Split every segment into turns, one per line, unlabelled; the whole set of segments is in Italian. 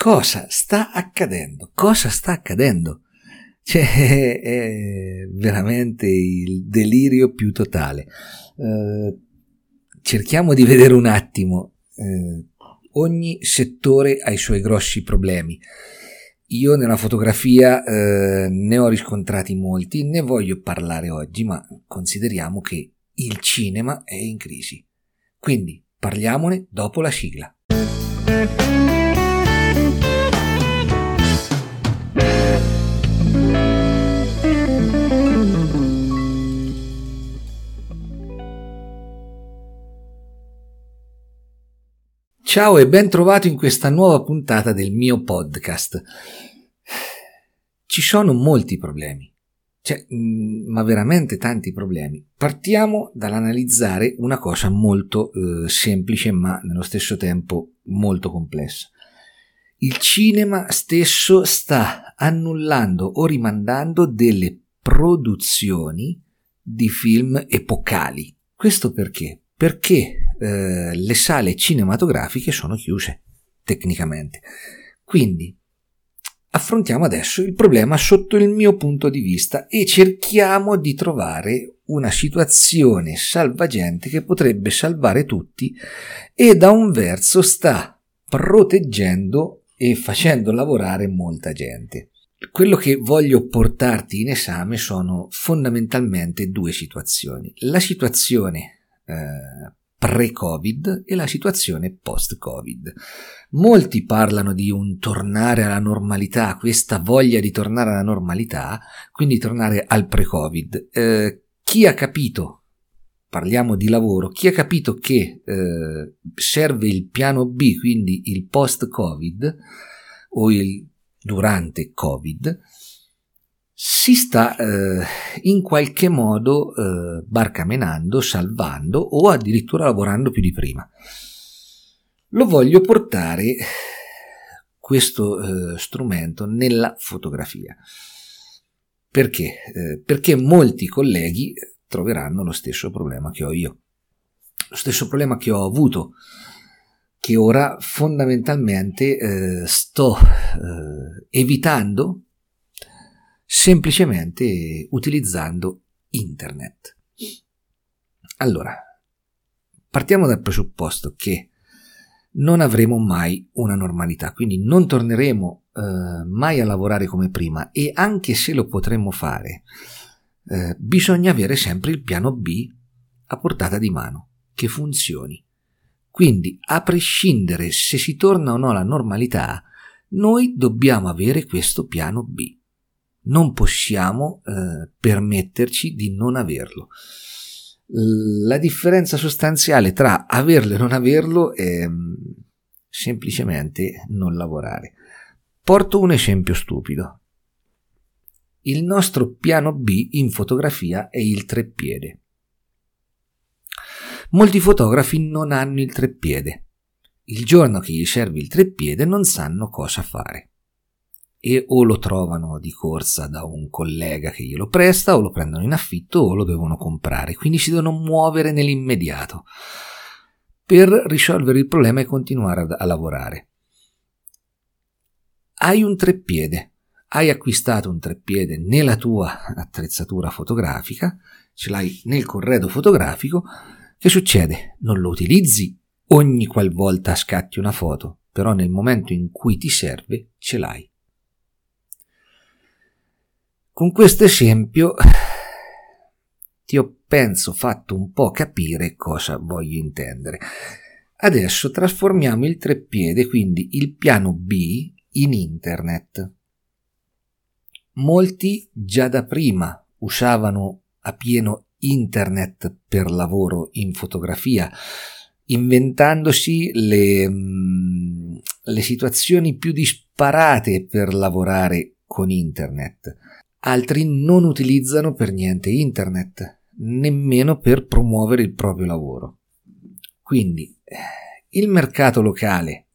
cosa sta accadendo? Cosa sta accadendo? Cioè, è veramente il delirio più totale. Eh, cerchiamo di vedere un attimo. Eh, ogni settore ha i suoi grossi problemi. Io nella fotografia eh, ne ho riscontrati molti, ne voglio parlare oggi, ma consideriamo che il cinema è in crisi. Quindi parliamone dopo la sigla. Ciao e ben trovato in questa nuova puntata del mio podcast. Ci sono molti problemi, cioè, mm, ma veramente tanti problemi. Partiamo dall'analizzare una cosa molto eh, semplice ma nello stesso tempo molto complessa. Il cinema stesso sta annullando o rimandando delle produzioni di film epocali. Questo perché? Perché eh, le sale cinematografiche sono chiuse tecnicamente. Quindi affrontiamo adesso il problema sotto il mio punto di vista e cerchiamo di trovare una situazione salvagente che potrebbe salvare tutti e da un verso sta proteggendo e facendo lavorare molta gente. Quello che voglio portarti in esame sono fondamentalmente due situazioni. La situazione eh, pre-Covid e la situazione post-Covid. Molti parlano di un tornare alla normalità, questa voglia di tornare alla normalità, quindi tornare al pre-Covid. Eh, chi ha capito, parliamo di lavoro, chi ha capito che eh, serve il piano B, quindi il post-Covid o il durante Covid, si sta eh, in qualche modo eh, barcamenando, salvando o addirittura lavorando più di prima. Lo voglio portare questo eh, strumento nella fotografia. Perché? Eh, perché molti colleghi troveranno lo stesso problema che ho io, lo stesso problema che ho avuto, che ora fondamentalmente eh, sto eh, evitando semplicemente utilizzando internet. Allora, partiamo dal presupposto che non avremo mai una normalità, quindi non torneremo eh, mai a lavorare come prima e anche se lo potremmo fare, eh, bisogna avere sempre il piano B a portata di mano, che funzioni. Quindi, a prescindere se si torna o no alla normalità, noi dobbiamo avere questo piano B non possiamo eh, permetterci di non averlo. La differenza sostanziale tra averlo e non averlo è mm, semplicemente non lavorare. Porto un esempio stupido. Il nostro piano B in fotografia è il treppiede. Molti fotografi non hanno il treppiede. Il giorno che gli serve il treppiede non sanno cosa fare e o lo trovano di corsa da un collega che glielo presta o lo prendono in affitto o lo devono comprare, quindi si devono muovere nell'immediato per risolvere il problema e continuare a, lavorare. Hai un treppiede, hai acquistato un treppiede nella tua attrezzatura fotografica, ce l'hai nel corredo fotografico, che succede? Non lo utilizzi ogni qualvolta scatti una foto, però nel momento in cui ti serve ce l'hai. Con questo esempio ti ho penso fatto un po' capire cosa voglio intendere. Adesso trasformiamo il treppiede, quindi il piano B, in internet. Molti già da prima usavano a pieno internet per lavoro in fotografia, inventandosi le, mm, le situazioni più disparate per lavorare con internet altri non utilizzano per niente internet, nemmeno per promuovere il proprio lavoro. Quindi eh, il mercato locale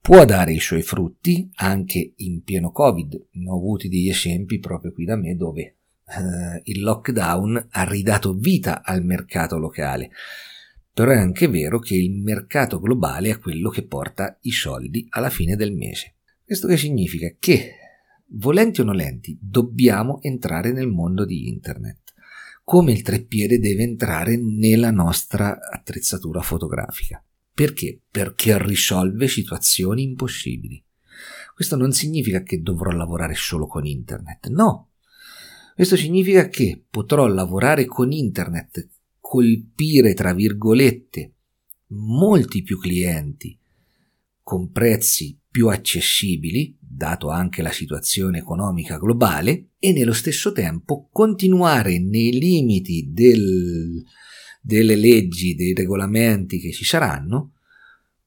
può dare i suoi frutti anche in pieno Covid. Ne ho avuti degli esempi proprio qui da me dove eh, il lockdown ha ridato vita al mercato locale. però è anche vero che il mercato globale è quello che porta i soldi alla fine del mese. Questo che significa? Che, volenti o nolenti, dobbiamo entrare nel mondo di internet, come il treppiede deve entrare nella nostra attrezzatura fotografica. Perché? Perché risolve situazioni impossibili. Questo non significa che dovrò lavorare solo con internet, no. Questo significa che potrò lavorare con internet, colpire, tra virgolette, molti più clienti con prezzi più accessibili, dato anche la situazione economica globale, e nello stesso tempo continuare nei limiti del, delle leggi, dei regolamenti che ci saranno,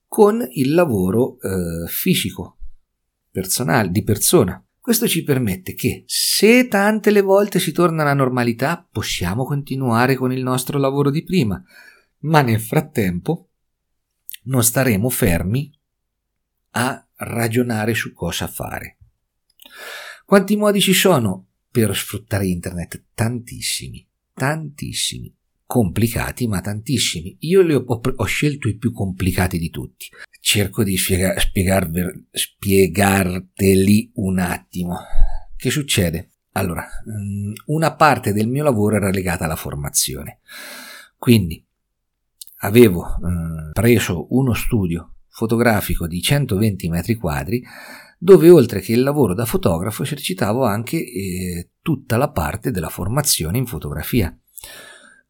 con il lavoro eh, fisico, personale, di persona. Questo ci permette che, se tante le volte si torna alla normalità, possiamo continuare con il nostro lavoro di prima, ma nel frattempo non staremo fermi a ragionare su cosa fare. Quanti modi ci sono per sfruttare internet? Tantissimi, tantissimi complicati ma tantissimi. Io li ho, ho, scelto i più complicati di tutti. Cerco di spiega, spiegarver, spiegarteli un attimo. Che succede? Allora, mm, una parte del mio lavoro era legata alla formazione. Quindi avevo eh, preso uno studio fotografico di 120 metri quadri dove oltre che il lavoro da fotografo esercitavo anche eh, tutta la parte della formazione in fotografia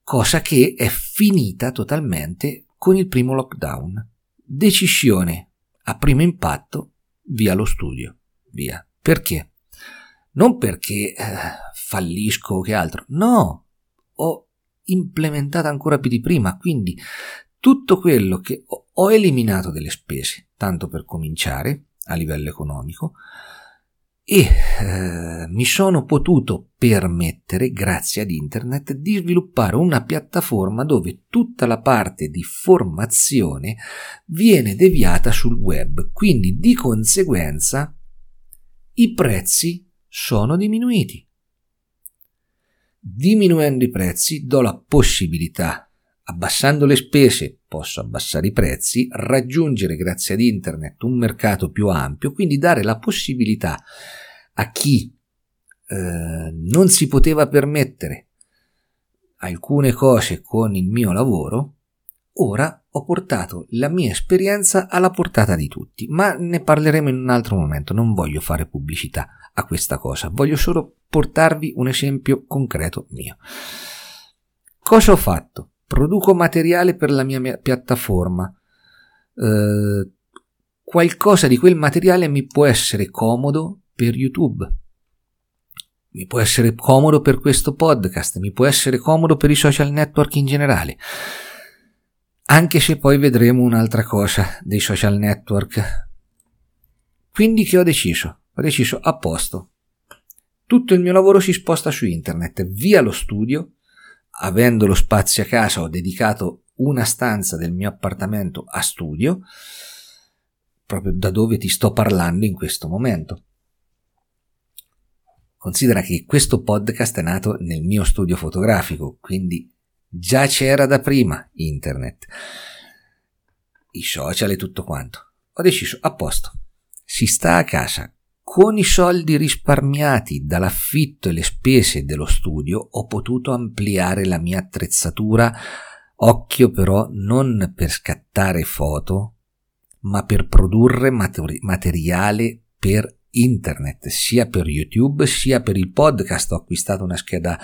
cosa che è finita totalmente con il primo lockdown. Decisione a primo impatto via lo studio, via. Perché? Non perché eh, fallisco o che altro, no, ho implementato ancora più di prima, quindi tutto quello che ho, eliminato delle spese, tanto per cominciare a livello economico, e eh, mi sono potuto permettere, grazie ad internet, di sviluppare una piattaforma dove tutta la parte di formazione viene deviata sul web, quindi di conseguenza i prezzi sono diminuiti. Diminuendo i prezzi do la possibilità Abbassando le spese posso abbassare i prezzi, raggiungere grazie ad internet un mercato più ampio, quindi dare la possibilità a chi eh, non si poteva permettere alcune cose con il mio lavoro, ora ho portato la mia esperienza alla portata di tutti, ma ne parleremo in un altro momento, non voglio fare pubblicità a questa cosa, voglio solo portarvi un esempio concreto mio. Cosa ho fatto? Produco materiale per la mia, mia piattaforma. Eh, qualcosa di quel materiale mi può essere comodo per YouTube, mi può essere comodo per questo podcast, mi può essere comodo per i social network in generale. Anche se poi vedremo un'altra cosa dei social network. Quindi che ho deciso? Ho deciso a posto. Tutto il mio lavoro si sposta su internet, via lo studio, avendo lo spazio a casa ho dedicato una stanza del mio appartamento a studio, proprio da dove ti sto parlando in questo momento. Considera che questo podcast è nato nel mio studio fotografico, quindi già c'era da prima internet, i social e tutto quanto. Ho deciso, a posto, si sta a casa, con i soldi risparmiati dall'affitto e le spese dello studio ho potuto ampliare la mia attrezzatura, occhio però non per scattare foto, ma per produrre materi- materiale per internet, sia per YouTube sia per il podcast. Ho acquistato una scheda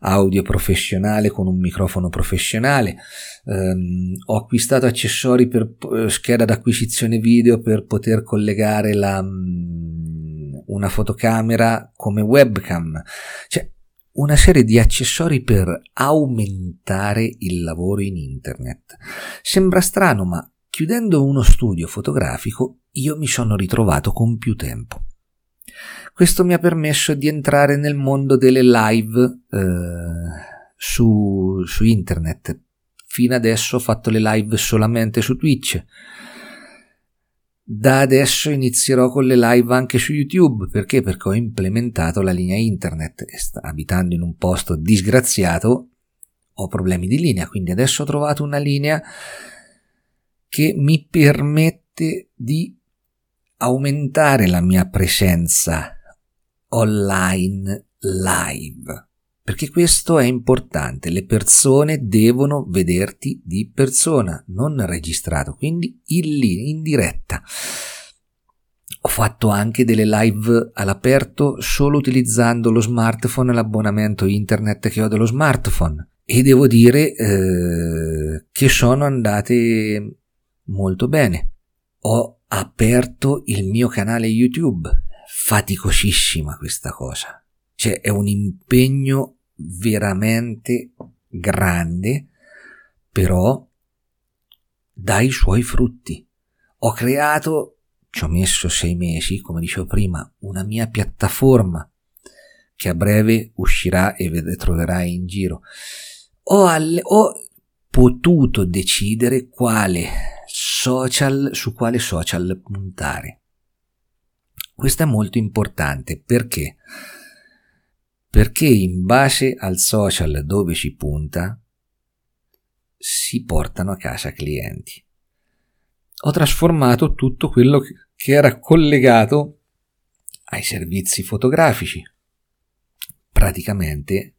audio professionale con un microfono professionale, um, ho acquistato accessori per uh, scheda d'acquisizione video per poter collegare la, um, una fotocamera come webcam, cioè una serie di accessori per aumentare il lavoro in internet. Sembra strano, ma chiudendo uno studio fotografico io mi sono ritrovato con più tempo. Questo mi ha permesso di entrare nel mondo delle live eh, su, su internet. Fino adesso ho fatto le live solamente su Twitch. Da adesso inizierò con le live anche su YouTube perché? Perché ho implementato la linea internet e abitando in un posto disgraziato ho problemi di linea, quindi adesso ho trovato una linea che mi permette di aumentare la mia presenza online live. Perché questo è importante, le persone devono vederti di persona, non registrato, quindi in, in diretta. Ho fatto anche delle live all'aperto solo utilizzando lo smartphone e l'abbonamento internet che ho dello smartphone e devo dire eh, che sono andate molto bene. Ho aperto il mio canale YouTube, faticosissima questa cosa. Cioè è un impegno veramente grande, però dà i suoi frutti. Ho creato ci ho messo sei mesi, come dicevo prima, una mia piattaforma che a breve uscirà e ve troverai in giro. Ho, alle, ho potuto decidere quale social, su quale social puntare. Questo è molto importante perché? Perché in base al social dove si punta si portano a casa clienti. Ho trasformato tutto quello che che era collegato ai servizi fotografici. Praticamente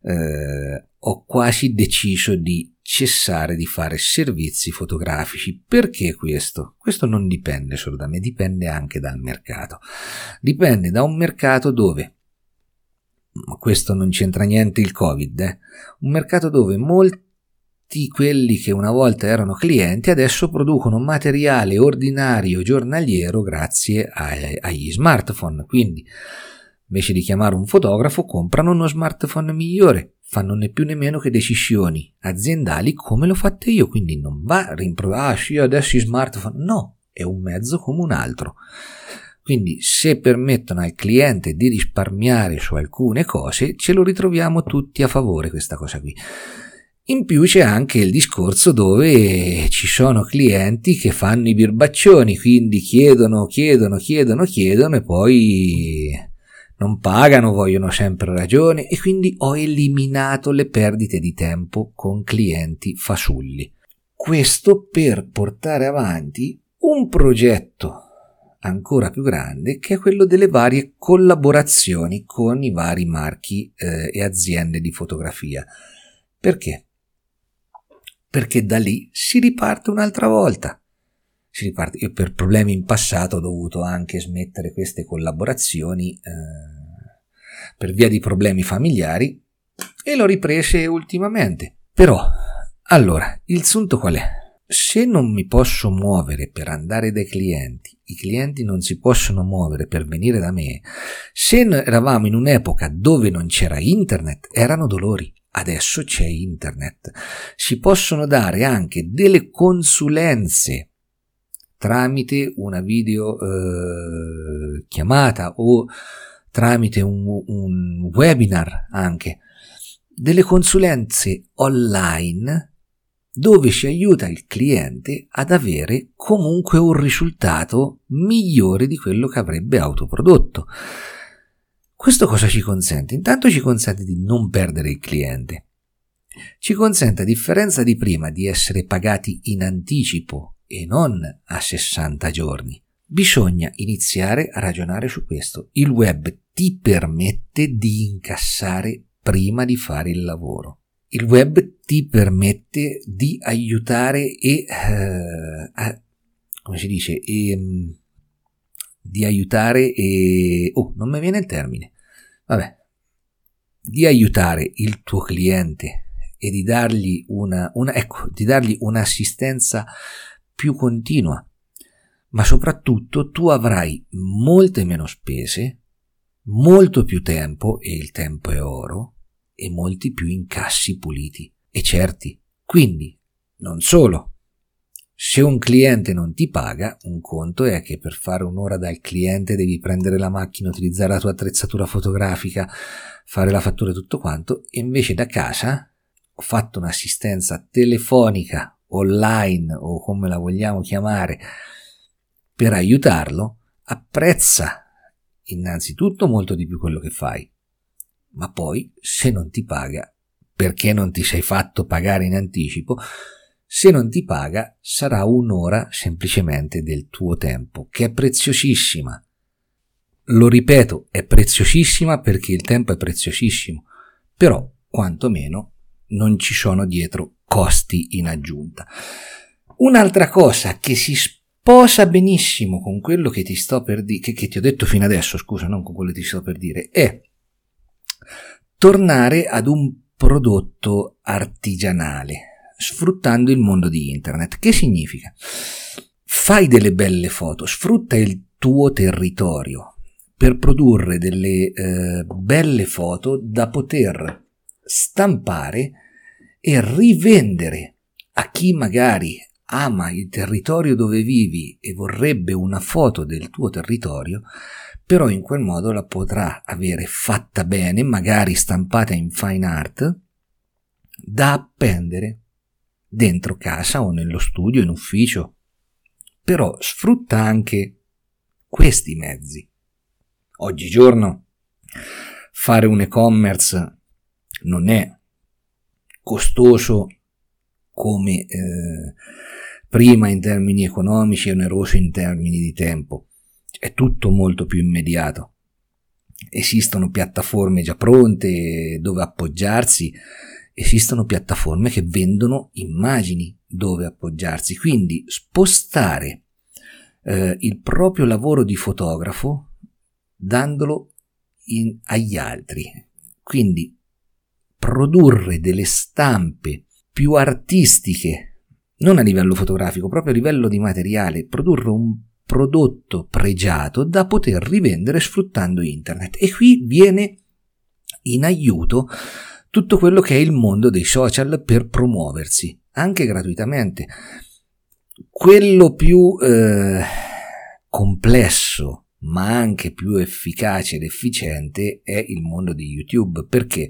eh, ho quasi deciso di cessare di fare servizi fotografici. Perché questo? Questo non dipende solo da me, dipende anche dal mercato. Dipende da un mercato dove, ma questo non c'entra niente il Covid, eh, un mercato dove molti quelli che una volta erano clienti adesso producono materiale ordinario giornaliero grazie ai, agli smartphone. Quindi, invece di chiamare un fotografo, comprano uno smartphone migliore, fanno né più né meno che decisioni aziendali come l'ho fatta io. Quindi non va rimproverare, ah sì, adesso i smartphone. No, è un mezzo come un altro. Quindi se permettono al cliente di risparmiare su alcune cose, ce lo ritroviamo tutti a favore questa cosa qui. In più c'è anche il discorso dove ci sono clienti che fanno i birbaccioni, quindi chiedono, chiedono, chiedono, chiedono e poi non pagano, vogliono sempre ragione e quindi ho eliminato le perdite di tempo con clienti fasulli. Questo per portare avanti un progetto ancora più grande che è quello delle varie collaborazioni con i vari marchi eh, e aziende di fotografia. Perché? perché da lì si riparte un'altra volta. Si riparte. Io per problemi in passato ho dovuto anche smettere queste collaborazioni eh, per via di problemi familiari e l'ho riprese ultimamente. Però, allora, il sunto qual è? Se non mi posso muovere per andare dai clienti, i clienti non si possono muovere per venire da me, se eravamo in un'epoca dove non c'era internet, erano dolori. Adesso c'è internet. Si possono dare anche delle consulenze tramite una video eh, chiamata o tramite un, un webinar anche delle consulenze online dove si aiuta il cliente ad avere comunque un risultato migliore di quello che avrebbe autoprodotto. Questo cosa ci consente? Intanto ci consente di non perdere il cliente. Ci consente, a differenza di prima, di essere pagati in anticipo e non a 60 giorni. Bisogna iniziare a ragionare su questo. Il web ti permette di incassare prima di fare il lavoro. Il web ti permette di aiutare e, uh, a, come si dice, e, um, di aiutare e... oh, non mi viene il termine. Vabbè, di aiutare il tuo cliente e di dargli una, una ecco, di dargli un'assistenza più continua. Ma soprattutto tu avrai molte meno spese, molto più tempo, e il tempo è oro, e molti più incassi puliti e certi. Quindi, non solo, se un cliente non ti paga, un conto è che per fare un'ora dal cliente devi prendere la macchina, utilizzare la tua attrezzatura fotografica, fare la fattura e tutto quanto, e invece da casa ho fatto un'assistenza telefonica, online o come la vogliamo chiamare, per aiutarlo, apprezza innanzitutto molto di più quello che fai, ma poi se non ti paga perché non ti sei fatto pagare in anticipo, se non ti paga sarà un'ora semplicemente del tuo tempo, che è preziosissima. Lo ripeto, è preziosissima perché il tempo è preziosissimo, però quantomeno non ci sono dietro costi in aggiunta. Un'altra cosa che si sposa benissimo con quello che ti sto per dire, che, che ti ho detto fino adesso, scusa, non con quello che ti sto per dire, è tornare ad un prodotto artigianale, sfruttando il mondo di internet. Che significa? Fai delle belle foto, sfrutta il tuo territorio per produrre delle eh, belle foto da poter stampare e rivendere a chi magari ama il territorio dove vivi e vorrebbe una foto del tuo territorio, però in quel modo la potrà avere fatta bene, magari stampata in fine art, da appendere dentro casa o nello studio, in ufficio. Però sfrutta anche questi mezzi. Oggigiorno fare un e-commerce non è costoso come eh, prima in termini economici e oneroso in termini di tempo. È tutto molto più immediato. Esistono piattaforme già pronte dove appoggiarsi, esistono piattaforme che vendono immagini dove appoggiarsi, quindi spostare eh, il proprio lavoro di fotografo dandolo in, agli altri. Quindi produrre delle stampe più artistiche, non a livello fotografico, proprio a livello di materiale, produrre un prodotto pregiato da poter rivendere sfruttando internet. E qui viene in aiuto tutto quello che è il mondo dei social per promuoversi, anche gratuitamente. Quello più eh, complesso ma anche più efficace ed efficiente è il mondo di YouTube. Perché?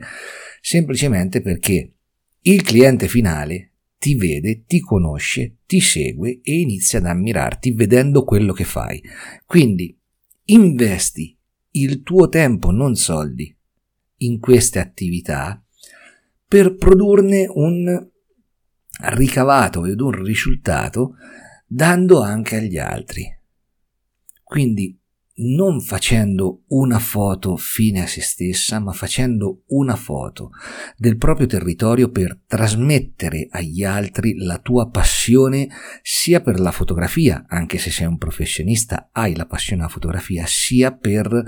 Semplicemente perché il cliente finale ti vede, ti conosce, ti segue e inizia ad ammirarti vedendo quello che fai. Quindi investi il tuo tempo, non soldi, in queste attività per produrne un ricavato ed un risultato dando anche agli altri. Quindi non facendo una foto fine a se stessa, ma facendo una foto del proprio territorio per trasmettere agli altri la tua passione sia per la fotografia, anche se sei un professionista, hai la passione alla fotografia, sia per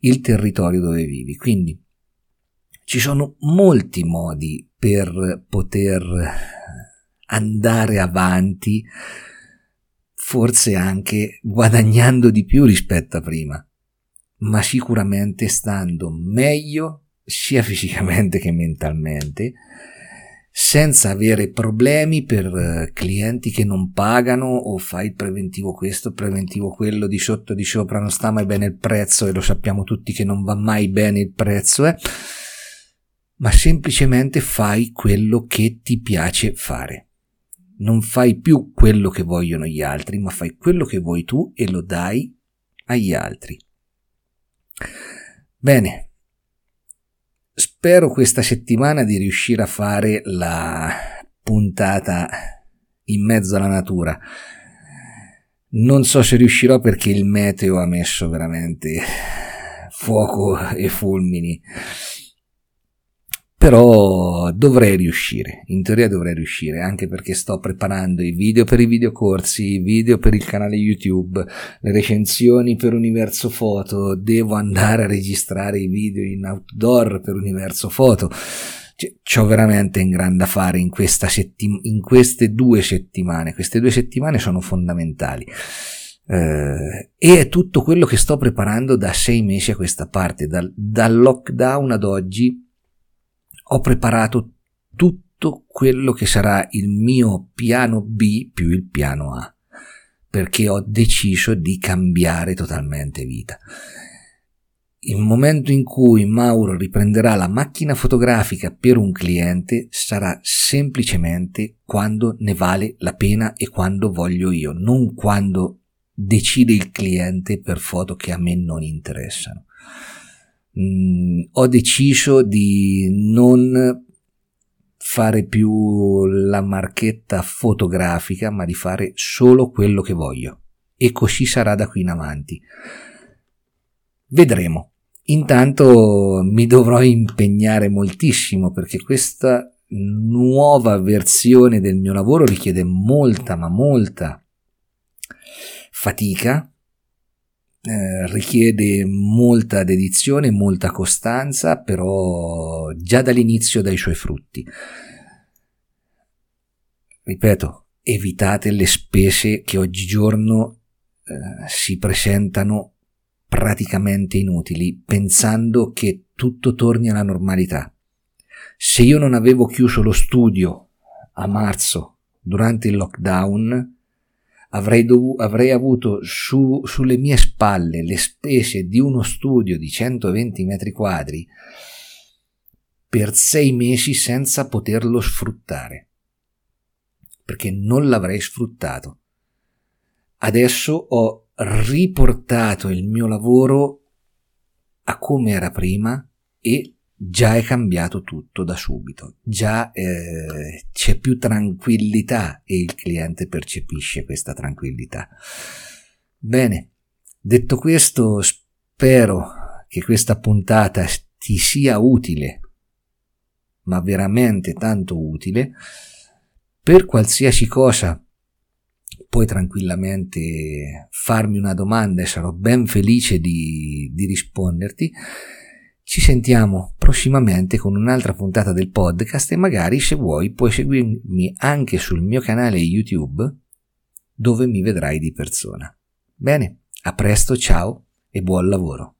il territorio dove vivi. Quindi ci sono molti modi per poter andare avanti forse anche guadagnando di più rispetto a prima, ma sicuramente stando meglio sia fisicamente che mentalmente, senza avere problemi per eh, clienti che non pagano o fai il preventivo questo, il preventivo quello, di sotto di sopra non sta mai bene il prezzo e lo sappiamo tutti che non va mai bene il prezzo, eh? ma semplicemente fai quello che ti piace fare non fai più quello che vogliono gli altri, ma fai quello che vuoi tu e lo dai agli altri. Bene, spero questa settimana di riuscire a fare la puntata in mezzo alla natura. Non so se riuscirò perché il meteo ha messo veramente fuoco e fulmini però dovrei riuscire, in teoria dovrei riuscire, anche perché sto preparando i video per i videocorsi, i video per il canale YouTube, le recensioni per Universo Foto, devo andare a registrare i video in outdoor per Universo Foto. Cioè, c'ho veramente in gran da fare in, settim- in queste due settimane, queste due settimane sono fondamentali. Uh, e è tutto quello che sto preparando da sei mesi a questa parte, dal, dal lockdown ad oggi ho preparato tutto quello che sarà il mio piano B più il piano A, perché ho deciso di cambiare totalmente vita. Il momento in cui Mauro riprenderà la macchina fotografica per un cliente sarà semplicemente quando ne vale la pena e quando voglio io, non quando decide il cliente per foto che a me non interessano mh, mm, ho deciso di non fare più la marchetta fotografica, ma di fare solo quello che voglio. E così sarà da qui in avanti. Vedremo. Intanto mi dovrò impegnare moltissimo perché questa nuova versione del mio lavoro richiede molta, ma molta fatica, eh, richiede molta dedizione, molta costanza, però già dall'inizio dai suoi frutti. Ripeto, evitate le spese che oggigiorno eh, si presentano praticamente inutili, pensando che tutto torni alla normalità. Se io non avevo chiuso lo studio a marzo durante il lockdown, avrei, dov- avrei avuto su- sulle mie spalle le spese di uno studio di 120 metri quadri per sei mesi senza poterlo sfruttare, perché non l'avrei sfruttato. Adesso ho riportato il mio lavoro a come era prima e già è cambiato tutto da subito, già eh, c'è più tranquillità e il cliente percepisce questa tranquillità. Bene, detto questo, spero che questa puntata ti sia utile, ma veramente tanto utile, per qualsiasi cosa puoi tranquillamente farmi una domanda e sarò ben felice di, di risponderti. Ci sentiamo prossimamente con un'altra puntata del podcast e magari se vuoi puoi seguirmi anche sul mio canale YouTube dove mi vedrai di persona. Bene, a presto, ciao e buon lavoro.